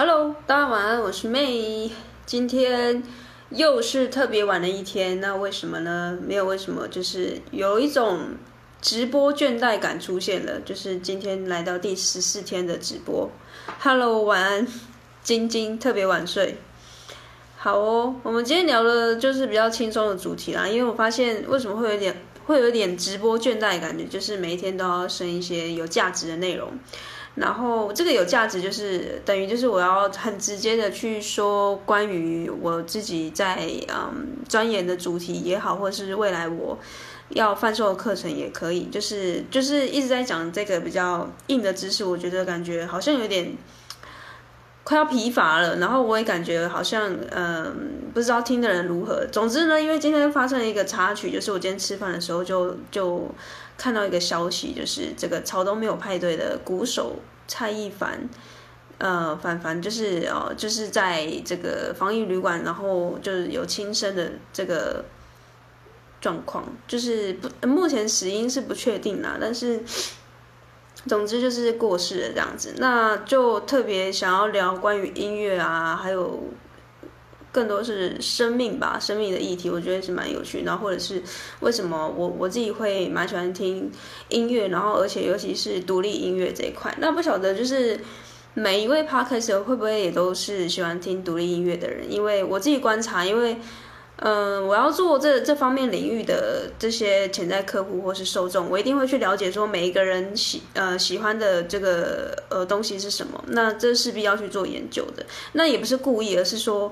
Hello，大家晚安，我是 May。今天又是特别晚的一天，那为什么呢？没有为什么，就是有一种直播倦怠感出现了。就是今天来到第十四天的直播。Hello，晚安，晶晶，特别晚睡。好哦，我们今天聊的就是比较轻松的主题啦，因为我发现为什么会有点会有点直播倦怠感觉，就是每一天都要生一些有价值的内容。然后这个有价值，就是等于就是我要很直接的去说关于我自己在嗯钻研的主题也好，或者是未来我要贩售的课程也可以，就是就是一直在讲这个比较硬的知识，我觉得感觉好像有点快要疲乏了。然后我也感觉好像嗯不知道听的人如何。总之呢，因为今天发生了一个插曲，就是我今天吃饭的时候就就。看到一个消息，就是这个潮东没有派对的鼓手蔡一凡，呃，凡凡就是哦，就是在这个防疫旅馆，然后就是有轻生的这个状况，就是不目前死因是不确定啦，但是总之就是过世了这样子，那就特别想要聊关于音乐啊，还有。更多是生命吧，生命的议题，我觉得是蛮有趣。然后或者是为什么我我自己会蛮喜欢听音乐，然后而且尤其是独立音乐这一块。那不晓得就是每一位 Podcast 会不会也都是喜欢听独立音乐的人？因为我自己观察，因为嗯、我要做这这方面领域的这些潜在客户或是受众，我一定会去了解说每一个人喜呃喜欢的这个呃东西是什么。那这势必要去做研究的。那也不是故意，而是说。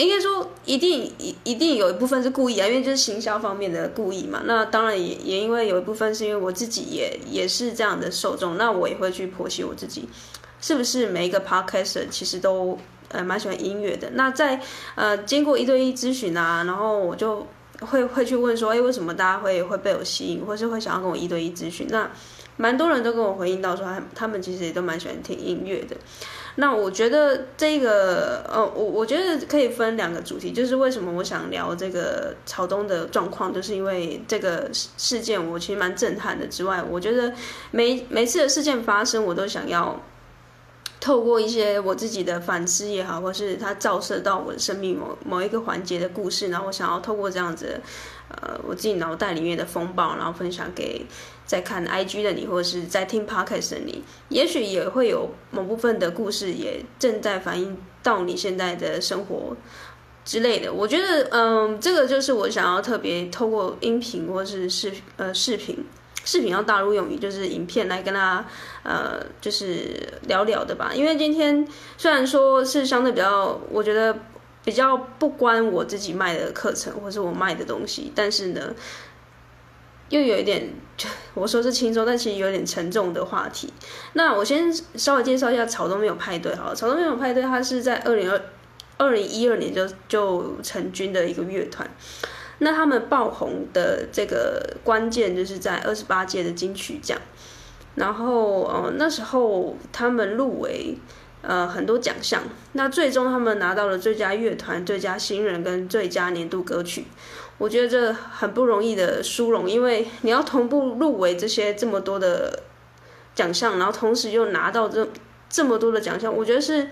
应该说，一定一一定有一部分是故意啊，因为就是行销方面的故意嘛。那当然也也因为有一部分是因为我自己也也是这样的受众，那我也会去剖析我自己是不是每一个 podcaster 其实都呃蛮喜欢音乐的。那在呃经过一对一咨询啊，然后我就会会去问说，哎，为什么大家会会被我吸引，或是会想要跟我一对一咨询？那蛮多人都跟我回应到说，他们其实也都蛮喜欢听音乐的。那我觉得这个，呃，我我觉得可以分两个主题，就是为什么我想聊这个朝东的状况，就是因为这个事件我其实蛮震撼的。之外，我觉得每每次的事件发生，我都想要透过一些我自己的反思也好，或是它照射到我的生命某某一个环节的故事，然后我想要透过这样子，呃，我自己脑袋里面的风暴，然后分享给。在看 IG 的你，或者是在听 Podcast 的你，也许也会有某部分的故事也正在反映到你现在的生活之类的。我觉得，嗯，这个就是我想要特别透过音频或是视呃视频，视频要大陆用语就是影片来跟大家呃就是聊聊的吧。因为今天虽然说是相对比较，我觉得比较不关我自己卖的课程或是我卖的东西，但是呢。又有一点，我说是轻松，但其实有点沉重的话题。那我先稍微介绍一下草东没有派对好，草东没有派对，它是在二零二二零一二年就就成军的一个乐团。那他们爆红的这个关键就是在二十八届的金曲奖，然后呃那时候他们入围呃很多奖项，那最终他们拿到了最佳乐团、最佳新人跟最佳年度歌曲。我觉得这很不容易的殊荣，因为你要同步入围这些这么多的奖项，然后同时又拿到这这么多的奖项，我觉得是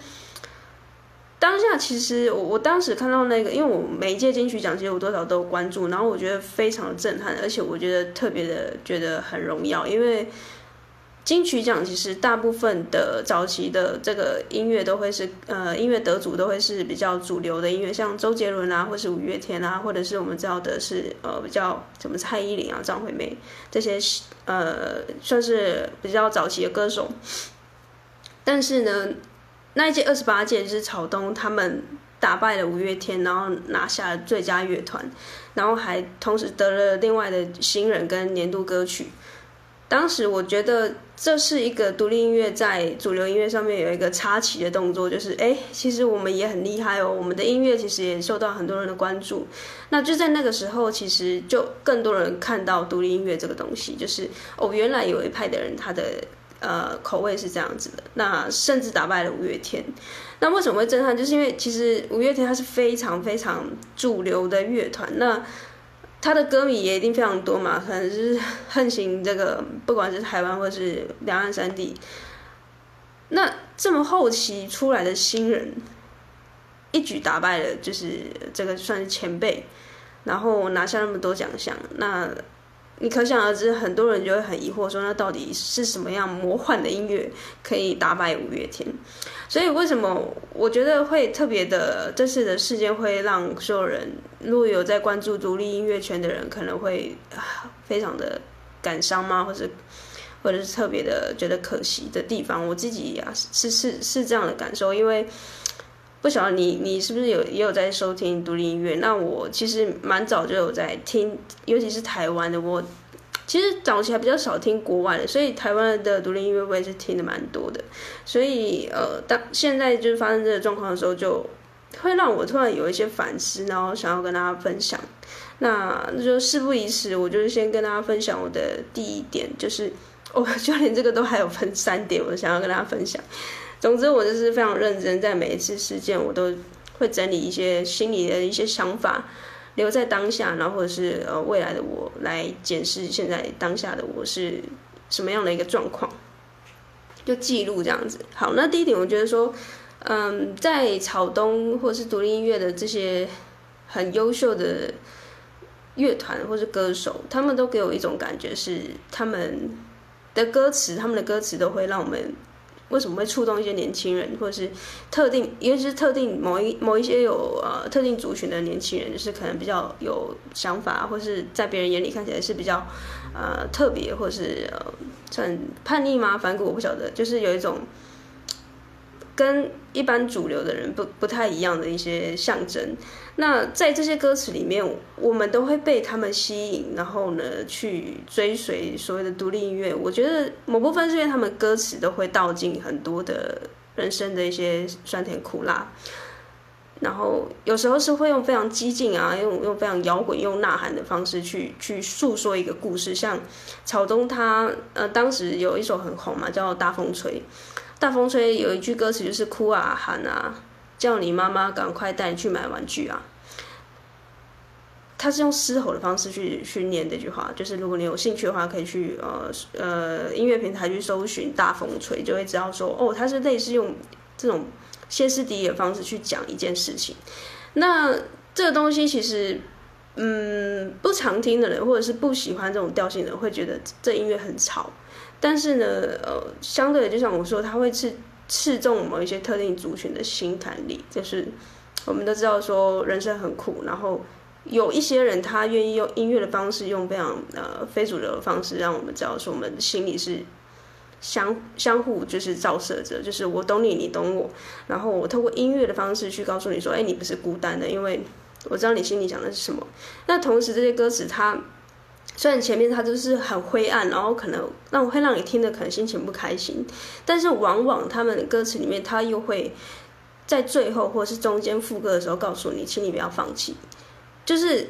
当下其实我我当时看到那个，因为我每一届金曲奖其实我多少都有关注，然后我觉得非常震撼，而且我觉得特别的觉得很荣耀，因为。金曲奖其实大部分的早期的这个音乐都会是呃音乐得主都会是比较主流的音乐，像周杰伦啊，或是五月天啊，或者是我们知道的是呃比较什么蔡依林啊、张惠妹这些呃算是比较早期的歌手。但是呢，那一届二十八届就是草东他们打败了五月天，然后拿下了最佳乐团，然后还同时得了另外的新人跟年度歌曲。当时我觉得这是一个独立音乐在主流音乐上面有一个插旗的动作，就是哎，其实我们也很厉害哦，我们的音乐其实也受到很多人的关注。那就在那个时候，其实就更多人看到独立音乐这个东西，就是哦，原来有一派的人他的呃口味是这样子的。那甚至打败了五月天。那为什么会震撼？就是因为其实五月天他是非常非常主流的乐团。那他的歌迷也一定非常多嘛，可能，是横行这个，不管是台湾或是两岸三地。那这么后期出来的新人，一举打败了就是这个算是前辈，然后拿下那么多奖项，那。你可想而知，很多人就会很疑惑，说那到底是什么样魔幻的音乐可以打败五月天？所以为什么我觉得会特别的这次的事件会让所有人，如果有在关注独立音乐圈的人，可能会非常的感伤吗？或者或者是特别的觉得可惜的地方？我自己啊是是是这样的感受，因为。不晓得你你是不是有也有在收听独立音乐？那我其实蛮早就有在听，尤其是台湾的。我其实早期还比较少听国外的，所以台湾的独立音乐我也是听的蛮多的。所以呃，当现在就是发生这个状况的时候，就会让我突然有一些反思，然后想要跟大家分享。那就事不宜迟，我就是先跟大家分享我的第一点，就是我就连这个都还有分三点，我想要跟大家分享。总之，我就是非常认真，在每一次事件，我都会整理一些心里的一些想法，留在当下，然后或者是呃未来的我来检视现在当下的我是什么样的一个状况，就记录这样子。好，那第一点，我觉得说，嗯，在草东或者是独立音乐的这些很优秀的乐团或是歌手，他们都给我一种感觉是，他们的歌词，他们的歌词都会让我们。为什么会触动一些年轻人，或者是特定，尤其是特定某一某一些有呃特定族群的年轻人，就是可能比较有想法，或是在别人眼里看起来是比较呃特别，或是呃算叛逆吗？反骨我不晓得，就是有一种。跟一般主流的人不不太一样的一些象征，那在这些歌词里面，我们都会被他们吸引，然后呢去追随所谓的独立音乐。我觉得某部分是因为他们歌词都会道尽很多的人生的一些酸甜苦辣，然后有时候是会用非常激进啊，用用非常摇滚、用呐喊的方式去去诉说一个故事。像草东他呃当时有一首很红嘛，叫《大风吹》。大风吹有一句歌词就是哭啊喊啊，叫你妈妈赶快带你去买玩具啊。他是用嘶吼的方式去去念这句话，就是如果你有兴趣的话，可以去呃呃音乐平台去搜寻大风吹，就会知道说哦，他是类似用这种歇斯底里的方式去讲一件事情。那这个东西其实，嗯，不常听的人或者是不喜欢这种调性的人，会觉得这音乐很吵。但是呢，呃，相对的，就像我说，他会刺刺中某一些特定族群的心坎里。就是我们都知道，说人生很苦，然后有一些人他愿意用音乐的方式，用非常呃非主流的方式，让我们知道说我们心里是相相互就是照射着，就是我懂你，你懂我，然后我透过音乐的方式去告诉你说，哎，你不是孤单的，因为我知道你心里想的是什么。那同时，这些歌词它。虽然前面它就是很灰暗，然后可能让会让你听的可能心情不开心，但是往往他们的歌词里面，他又会在最后或者是中间副歌的时候告诉你，请你不要放弃。就是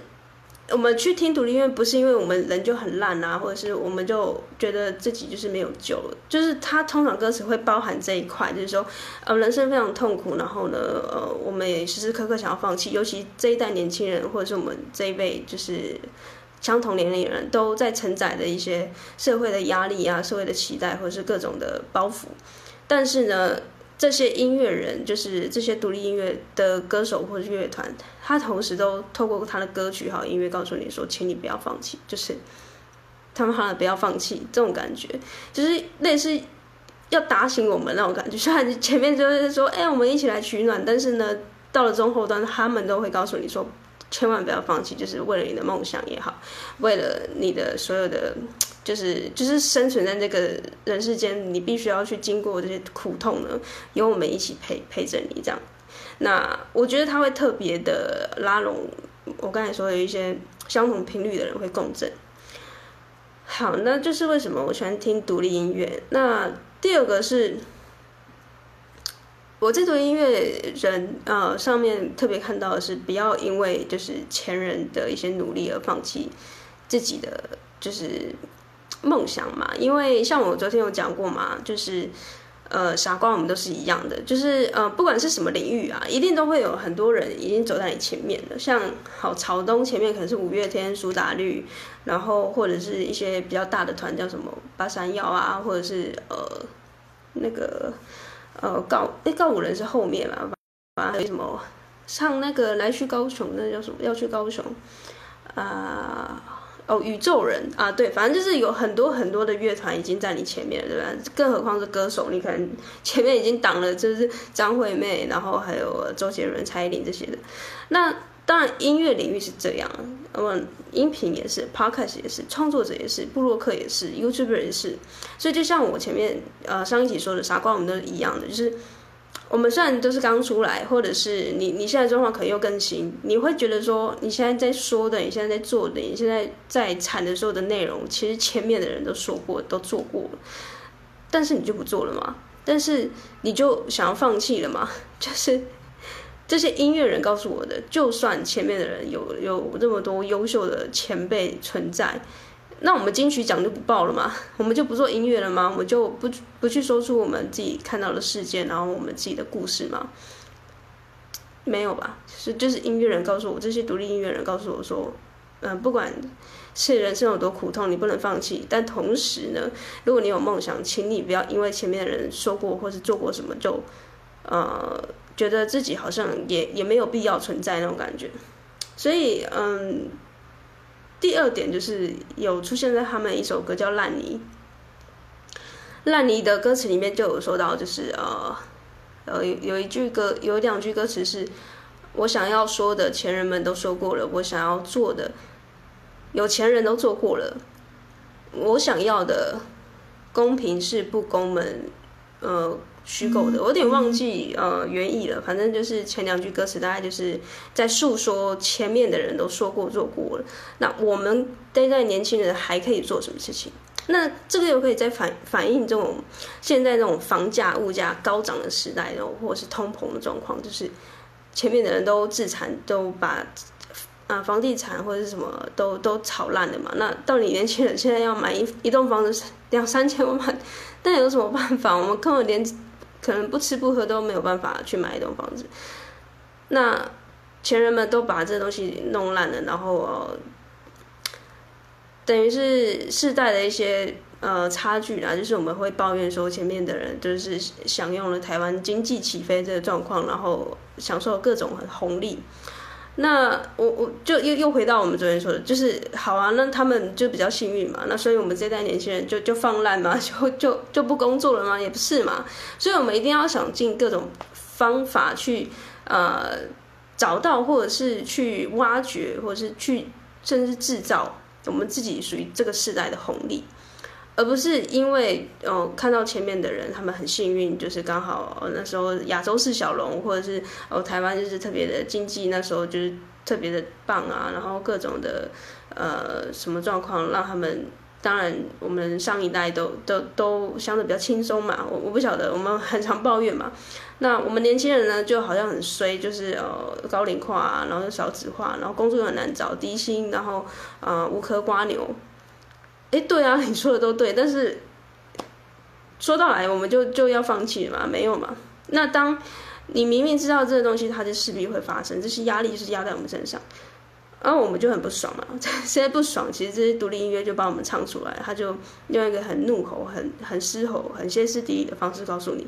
我们去听独立音乐，不是因为我们人就很烂啊，或者是我们就觉得自己就是没有救了。就是他通常歌词会包含这一块，就是说，呃，人生非常痛苦，然后呢，呃，我们也时时刻刻想要放弃，尤其这一代年轻人，或者是我们这一辈，就是。相同年龄人都在承载的一些社会的压力啊，社会的期待，或者是各种的包袱。但是呢，这些音乐人，就是这些独立音乐的歌手或者乐团，他同时都透过他的歌曲还有音乐，告诉你说，请你不要放弃，就是他们好像不要放弃这种感觉，就是类似要打醒我们那种感觉。虽然前面就是说，哎，我们一起来取暖，但是呢，到了中后端，他们都会告诉你说。千万不要放弃，就是为了你的梦想也好，为了你的所有的，就是就是生存在这个人世间，你必须要去经过这些苦痛呢，有我们一起陪陪着你这样。那我觉得他会特别的拉拢我刚才说的一些相同频率的人会共振。好，那就是为什么我喜欢听独立音乐。那第二个是。我这组音乐人，呃，上面特别看到的是，不要因为就是前人的一些努力而放弃自己的就是梦想嘛。因为像我昨天有讲过嘛，就是呃，傻瓜我们都是一样的，就是呃，不管是什么领域啊，一定都会有很多人已经走在你前面的。像好朝东前面可能是五月天、苏打绿，然后或者是一些比较大的团叫什么八三幺啊，或者是呃。那个呃告哎告五人是后面嘛，反正有什么唱那个来去高雄，那叫什么要去高雄啊？哦，宇宙人啊，对，反正就是有很多很多的乐团已经在你前面了，对吧？更何况是歌手，你可能前面已经挡了，就是张惠妹，然后还有周杰伦、蔡依林这些的。那当然，音乐领域是这样，那么音频也是，Podcast 也是，创作者也是，部落客也是，YouTuber 也是。所以就像我前面呃上一集说的，傻瓜我们都一样的，就是。我们虽然都是刚出来，或者是你你现在状况可能又更新，你会觉得说你现在在说的，你现在在做的，你现在在产的时候的内容，其实前面的人都说过，都做过了，但是你就不做了吗？但是你就想要放弃了吗？就是这些音乐人告诉我的，就算前面的人有有这么多优秀的前辈存在。那我们金曲奖就不报了吗？我们就不做音乐了吗？我们就不不去说出我们自己看到的事件，然后我们自己的故事吗？没有吧？是就是音乐人告诉我，这些独立音乐人告诉我说，嗯、不管是人生有多苦痛，你不能放弃。但同时呢，如果你有梦想，请你不要因为前面的人说过或是做过什么，就呃觉得自己好像也也没有必要存在那种感觉。所以，嗯。第二点就是有出现在他们一首歌叫《烂泥》，烂泥的歌词里面就有说到，就是呃有有一句歌，有两句歌词是：我想要说的前人们都说过了，我想要做的有钱人都做过了，我想要的公平是不公们，呃。虚构的，我有点忘记呃原意了。反正就是前两句歌词，大概就是在诉说前面的人都说过做过了。那我们这代年轻人还可以做什么事情？那这个又可以再反反映这种现在这种房价物价高涨的时代，然后或者是通膨的状况，就是前面的人都自残，都把啊房地产或者是什么都都炒烂了嘛。那到你年轻人现在要买一一栋房子两三千万，那有什么办法？我们根本连可能不吃不喝都没有办法去买一栋房子，那前人们都把这东西弄烂了，然后、等于是世代的一些呃差距啦，就是我们会抱怨说前面的人就是享用了台湾经济起飞这个状况，然后享受各种红利。那我我就又又回到我们昨天说的，就是好啊，那他们就比较幸运嘛，那所以我们这代年轻人就就放烂嘛，就就就不工作了吗？也不是嘛，所以我们一定要想尽各种方法去呃找到，或者是去挖掘，或者是去甚至制造我们自己属于这个时代的红利。而不是因为哦看到前面的人，他们很幸运，就是刚好、那时候亚洲四小龙，或者是哦台湾就是特别的经济那时候就是特别的棒啊，然后各种的呃什么状况让他们，当然我们上一代都都都相对比较轻松嘛，我我不晓得我们很常抱怨嘛，那我们年轻人呢就好像很衰，就是呃高龄化，然后少子化，然后工作又很难找，低薪，然后呃无壳蜗牛。哎，对啊，你说的都对，但是说到来，我们就就要放弃嘛？没有嘛？那当你明明知道这个东西它就势必会发生，这些压力是压在我们身上，然后我们就很不爽嘛。现在不爽，其实这些独立音乐就帮我们唱出来，他就用一个很怒吼、很很嘶吼、很歇斯底里的方式告诉你，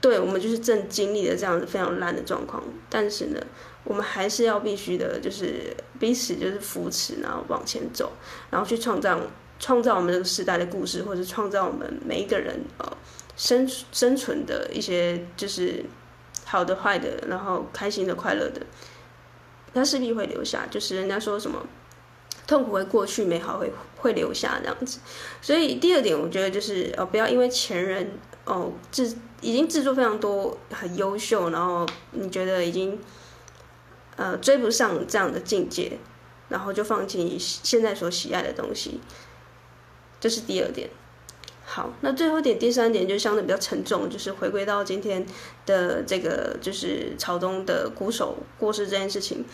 对，我们就是正经历了这样子非常烂的状况，但是呢，我们还是要必须的，就是彼此就是扶持，然后往前走，然后去创造。创造我们这个时代的故事，或者创造我们每一个人呃生生存的一些就是好的、坏的，然后开心的、快乐的，它势必会留下。就是人家说什么痛苦会过去，美好会会留下这样子。所以第二点，我觉得就是呃不要因为前人哦制已经制作非常多很优秀，然后你觉得已经呃追不上这样的境界，然后就放弃你现在所喜爱的东西。这是第二点，好，那最后一点，第三点就相对比较沉重，就是回归到今天的这个，就是朝东的鼓手过世这件事情，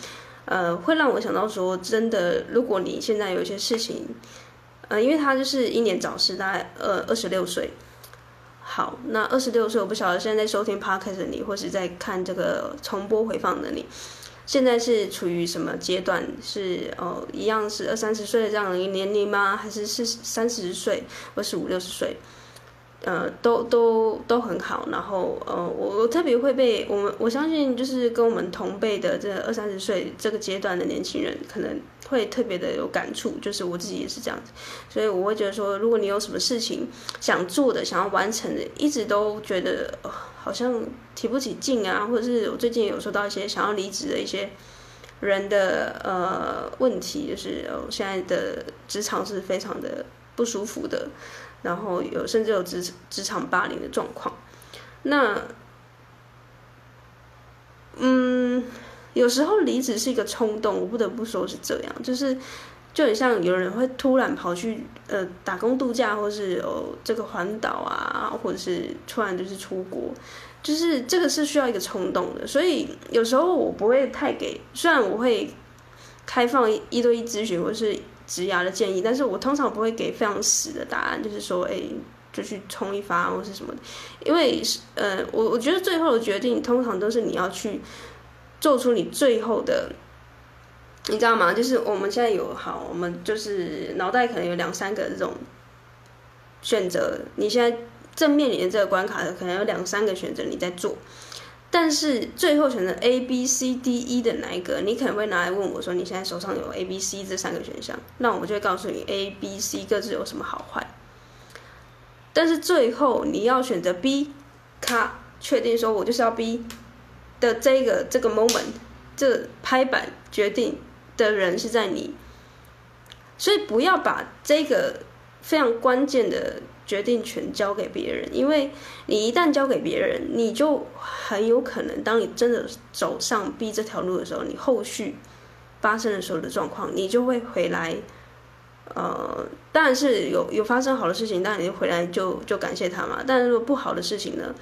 呃，会让我想到说，真的，如果你现在有一些事情，呃，因为他就是英年早逝，大概呃二十六岁，好，那二十六岁，我不晓得现在在收听 Podcast 的你，或是在看这个重播回放的你。现在是处于什么阶段？是哦，一样是二三十岁的这样的一个年龄吗？还是是三十岁或是五六十岁？呃，都都都很好。然后呃，我我特别会被我们我相信就是跟我们同辈的这二三十岁这个阶段的年轻人，可能会特别的有感触。就是我自己也是这样子，所以我会觉得说，如果你有什么事情想做的、想要完成的，一直都觉得、好像提不起劲啊，或者是我最近有收到一些想要离职的一些。人的呃问题就是，哦，现在的职场是非常的不舒服的，然后有甚至有职职场霸凌的状况。那，嗯，有时候离职是一个冲动，我不得不说是这样，就是就很像有人会突然跑去呃打工度假，或是哦这个环岛啊，或者是突然就是出国。就是这个是需要一个冲动的，所以有时候我不会太给，虽然我会开放一对一咨询或是职涯的建议，但是我通常不会给非常死的答案，就是说，哎，就去冲一发或是什么的，因为呃，我我觉得最后的决定通常都是你要去做出你最后的，你知道吗？就是我们现在有好，我们就是脑袋可能有两三个这种选择，你现在。正面临的这个关卡的可能有两三个选择你在做，但是最后选择 A B C D E 的哪一个，你可能会拿来问我说，你现在手上有 A B C 这三个选项，那我就会告诉你 A B C 各自有什么好坏。但是最后你要选择 B，卡确定说我就是要 B 的这个这个 moment，这拍板决定的人是在你，所以不要把这个非常关键的。决定权交给别人，因为你一旦交给别人，你就很有可能，当你真的走上 B 这条路的时候，你后续发生的所有的状况，你就会回来。呃，当然是有有发生好的事情，当然你就回来就就感谢他嘛。但是如果不好的事情呢，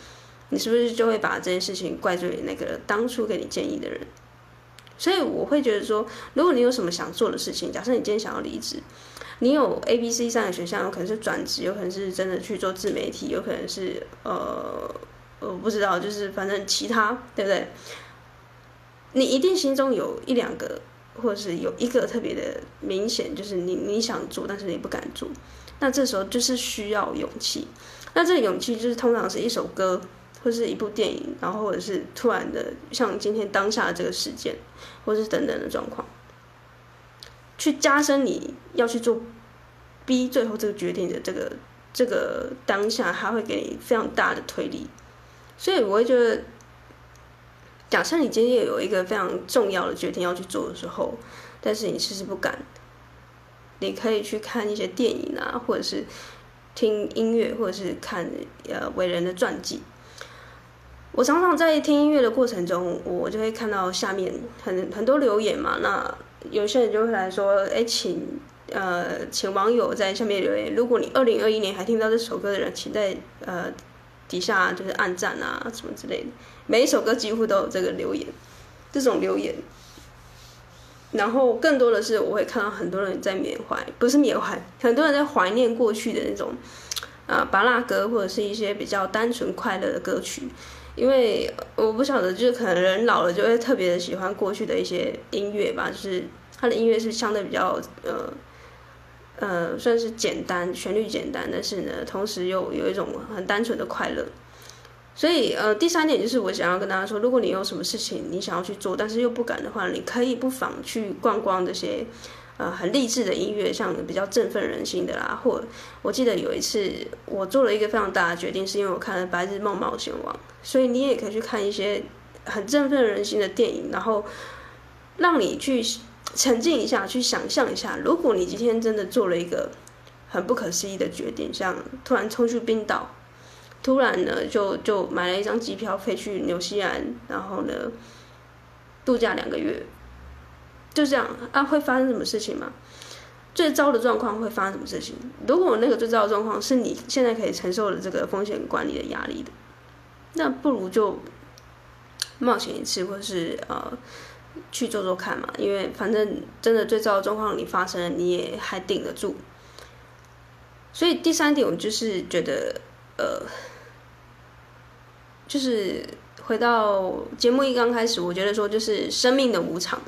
你是不是就会把这件事情怪罪那个当初给你建议的人？所以我会觉得说，如果你有什么想做的事情，假设你今天想要离职。你有 A、B、C 三个选项，有可能是转职，有可能是真的去做自媒体，有可能是呃，我不知道，就是反正其他，对不对？你一定心中有一两个，或者是有一个特别的明显，就是你你想做，但是你不敢做。那这时候就是需要勇气。那这个勇气就是通常是一首歌，或是一部电影，然后或者是突然的，像今天当下的这个事件，或是等等的状况。去加深你要去做 B 最后这个决定的这个这个当下，他会给你非常大的推力。所以我会觉得，假设你今天有一个非常重要的决定要去做的时候，但是你迟迟不敢，你可以去看一些电影啊，或者是听音乐，或者是看呃伟人的传记。我常常在听音乐的过程中，我就会看到下面很很多留言嘛，那。有些人就会来说：“哎，请呃，请网友在下面留言。如果你二零二一年还听到这首歌的人，请在呃底下就是按赞啊什么之类的。每一首歌几乎都有这个留言，这种留言。然后更多的是我会看到很多人在缅怀，不是缅怀，很多人在怀念过去的那种啊，芭乐歌或者是一些比较单纯快乐的歌曲。”因为我不晓得，就是可能人老了就会特别的喜欢过去的一些音乐吧，就是他的音乐是相对比较呃呃算是简单，旋律简单，但是呢，同时又有一种很单纯的快乐。所以呃，第三点就是我想要跟大家说，如果你有什么事情你想要去做，但是又不敢的话，你可以不妨去逛逛这些。呃，很励志的音乐，像比较振奋人心的啦，或我记得有一次我做了一个非常大的决定，是因为我看了《白日梦冒险王》，所以你也可以去看一些很振奋人心的电影，然后让你去沉浸一下，去想象一下，如果你今天真的做了一个很不可思议的决定，像突然冲去冰岛，突然呢就就买了一张机票飞去纽西兰，然后呢度假两个月。就这样啊，会发生什么事情吗？最糟的状况会发生什么事情？如果那个最糟的状况是你现在可以承受的这个风险管理的压力的，那不如就冒险一次，或是呃去做做看嘛。因为反正真的最糟的状况你发生了，你也还顶得住。所以第三点，我就是觉得呃，就是回到节目一刚开始，我觉得说就是生命的无常。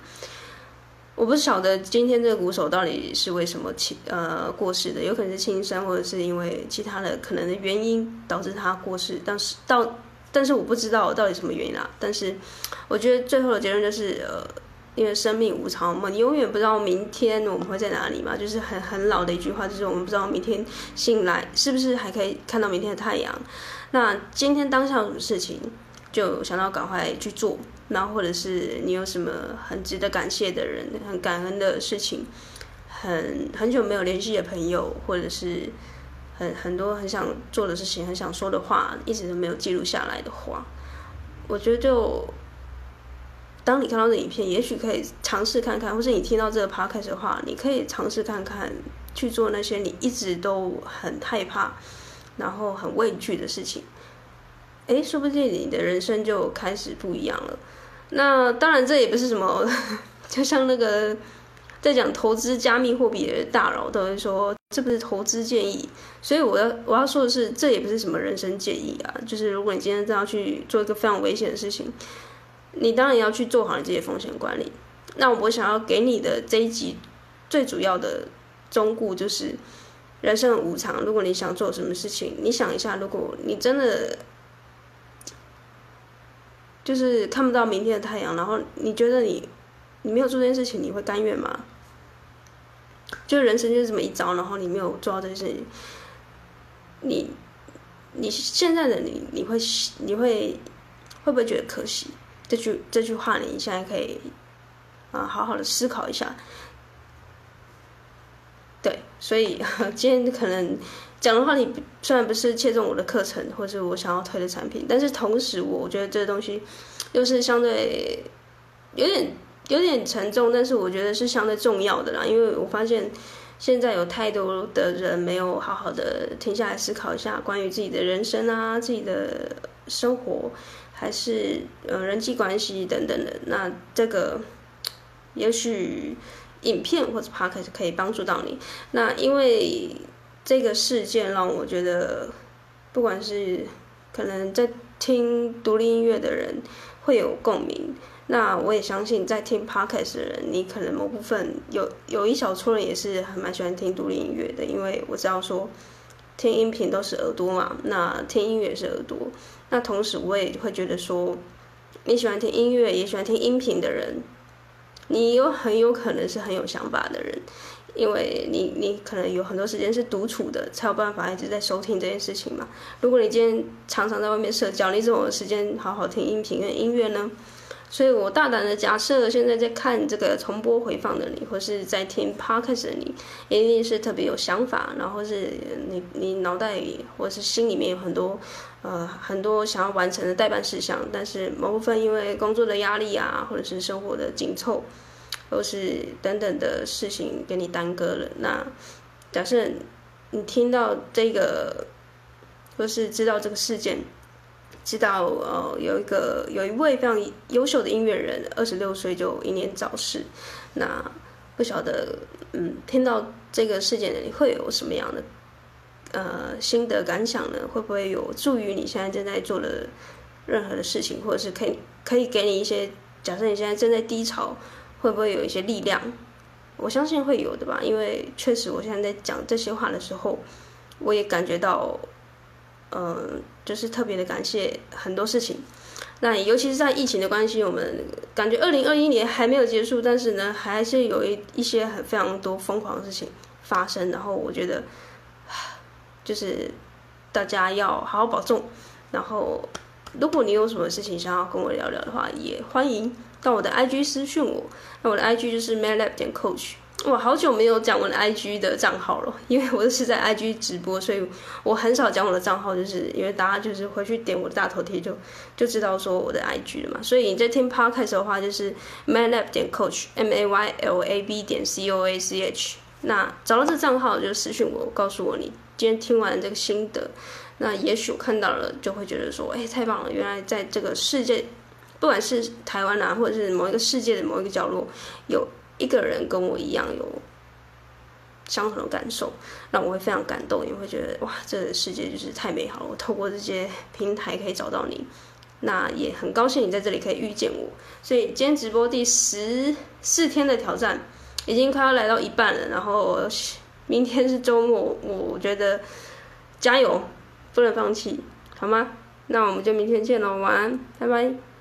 我不晓得今天这个鼓手到底是为什么起呃过世的，有可能是轻生，或者是因为其他的可能的原因导致他过世。但是到但是我不知道到底什么原因啦。但是我觉得最后的结论就是呃。因为生命无常嘛，你永远不知道明天我们会在哪里嘛，就是很很老的一句话，就是我们不知道明天醒来是不是还可以看到明天的太阳。那今天当下有什么事情，就想到赶快去做，然后或者是你有什么很值得感谢的人，很感恩的事情，很很久没有联系的朋友，或者是很很多很想做的事情，很想说的话，一直都没有记录下来的话，我觉得就。当你看到这影片，也许可以尝试看看，或是你听到这个 p 开始的话，你可以尝试看看去做那些你一直都很害怕，然后很畏惧的事情。诶，说不定你的人生就开始不一样了。那当然，这也不是什么，就像那个在讲投资加密货币的大佬都会说，这不是投资建议。所以我要我要说的是，这也不是什么人生建议啊。就是如果你今天真要去做一个非常危险的事情。你当然要去做好你这些风险管理。那我想要给你的这一集最主要的忠告就是：人生无常。如果你想做什么事情，你想一下，如果你真的就是看不到明天的太阳，然后你觉得你你没有做这件事情，你会甘愿吗？就人生就是这么一遭，然后你没有做到这件事情，你你现在的你，你会你会会不会觉得可惜？这句这句话，你现在可以啊，好好的思考一下。对，所以 今天可能讲的话题虽然不是切中我的课程，或是我想要推的产品，但是同时我觉得这个东西又是相对有点有点沉重，但是我觉得是相对重要的啦。因为我发现现在有太多的人没有好好的停下来思考一下关于自己的人生啊，自己的生活。还是呃人际关系等等的，那这个也许影片或者 podcast 可以帮助到你。那因为这个事件让我觉得，不管是可能在听独立音乐的人会有共鸣，那我也相信在听 podcast 的人，你可能某部分有有一小撮人也是很蛮喜欢听独立音乐的，因为我知道说。听音频都是耳朵嘛，那听音乐也是耳朵。那同时我也会觉得说，你喜欢听音乐，也喜欢听音频的人，你有很有可能是很有想法的人，因为你你可能有很多时间是独处的，才有办法一直在收听这件事情嘛。如果你今天常常在外面社交，你怎么有时间好好听音频跟音乐呢？所以我大胆的假设，现在在看这个重播回放的你，或是在听 podcast 的你，一定是特别有想法，然后是你你脑袋里或是心里面有很多呃很多想要完成的待办事项，但是某部分因为工作的压力啊，或者是生活的紧凑，或是等等的事情给你耽搁了。那假设你听到这个，或是知道这个事件。知道呃，有一个有一位非常优秀的音乐人，二十六岁就英年早逝。那不晓得，嗯，听到这个事件，你会有什么样的呃心得感想呢？会不会有助于你现在正在做的任何的事情，或者是可以可以给你一些？假设你现在正在低潮，会不会有一些力量？我相信会有的吧，因为确实我现在在讲这些话的时候，我也感觉到。嗯，就是特别的感谢很多事情，那尤其是在疫情的关系，我们感觉二零二一年还没有结束，但是呢，还是有一一些很非常多疯狂的事情发生。然后我觉得，就是大家要好好保重。然后，如果你有什么事情想要跟我聊聊的话，也欢迎到我的 IG 私讯我。那我的 IG 就是 maylab 点 coach。我好久没有讲我的 IG 的账号了，因为我是在 IG 直播，所以我很少讲我的账号，就是因为大家就是回去点我的大头贴就就知道说我的 IG 了嘛。所以你在听 Podcast 的话，就是 maylab 点 coach m a y l a b 点 c o a c h。那找到这个账号就私讯我，告诉我你今天听完这个心得。那也许我看到了，就会觉得说，哎，太棒了！原来在这个世界，不管是台湾啊，或者是某一个世界的某一个角落，有一个人跟我一样有相同的感受，让我会非常感动，也会觉得哇，这个世界就是太美好了。我透过这些平台可以找到你，那也很高兴你在这里可以遇见我。所以今天直播第十四天的挑战已经快要来到一半了，然后 明天是周末，我觉得加油，不能放弃，好吗？那我们就明天见喽，晚安，拜拜。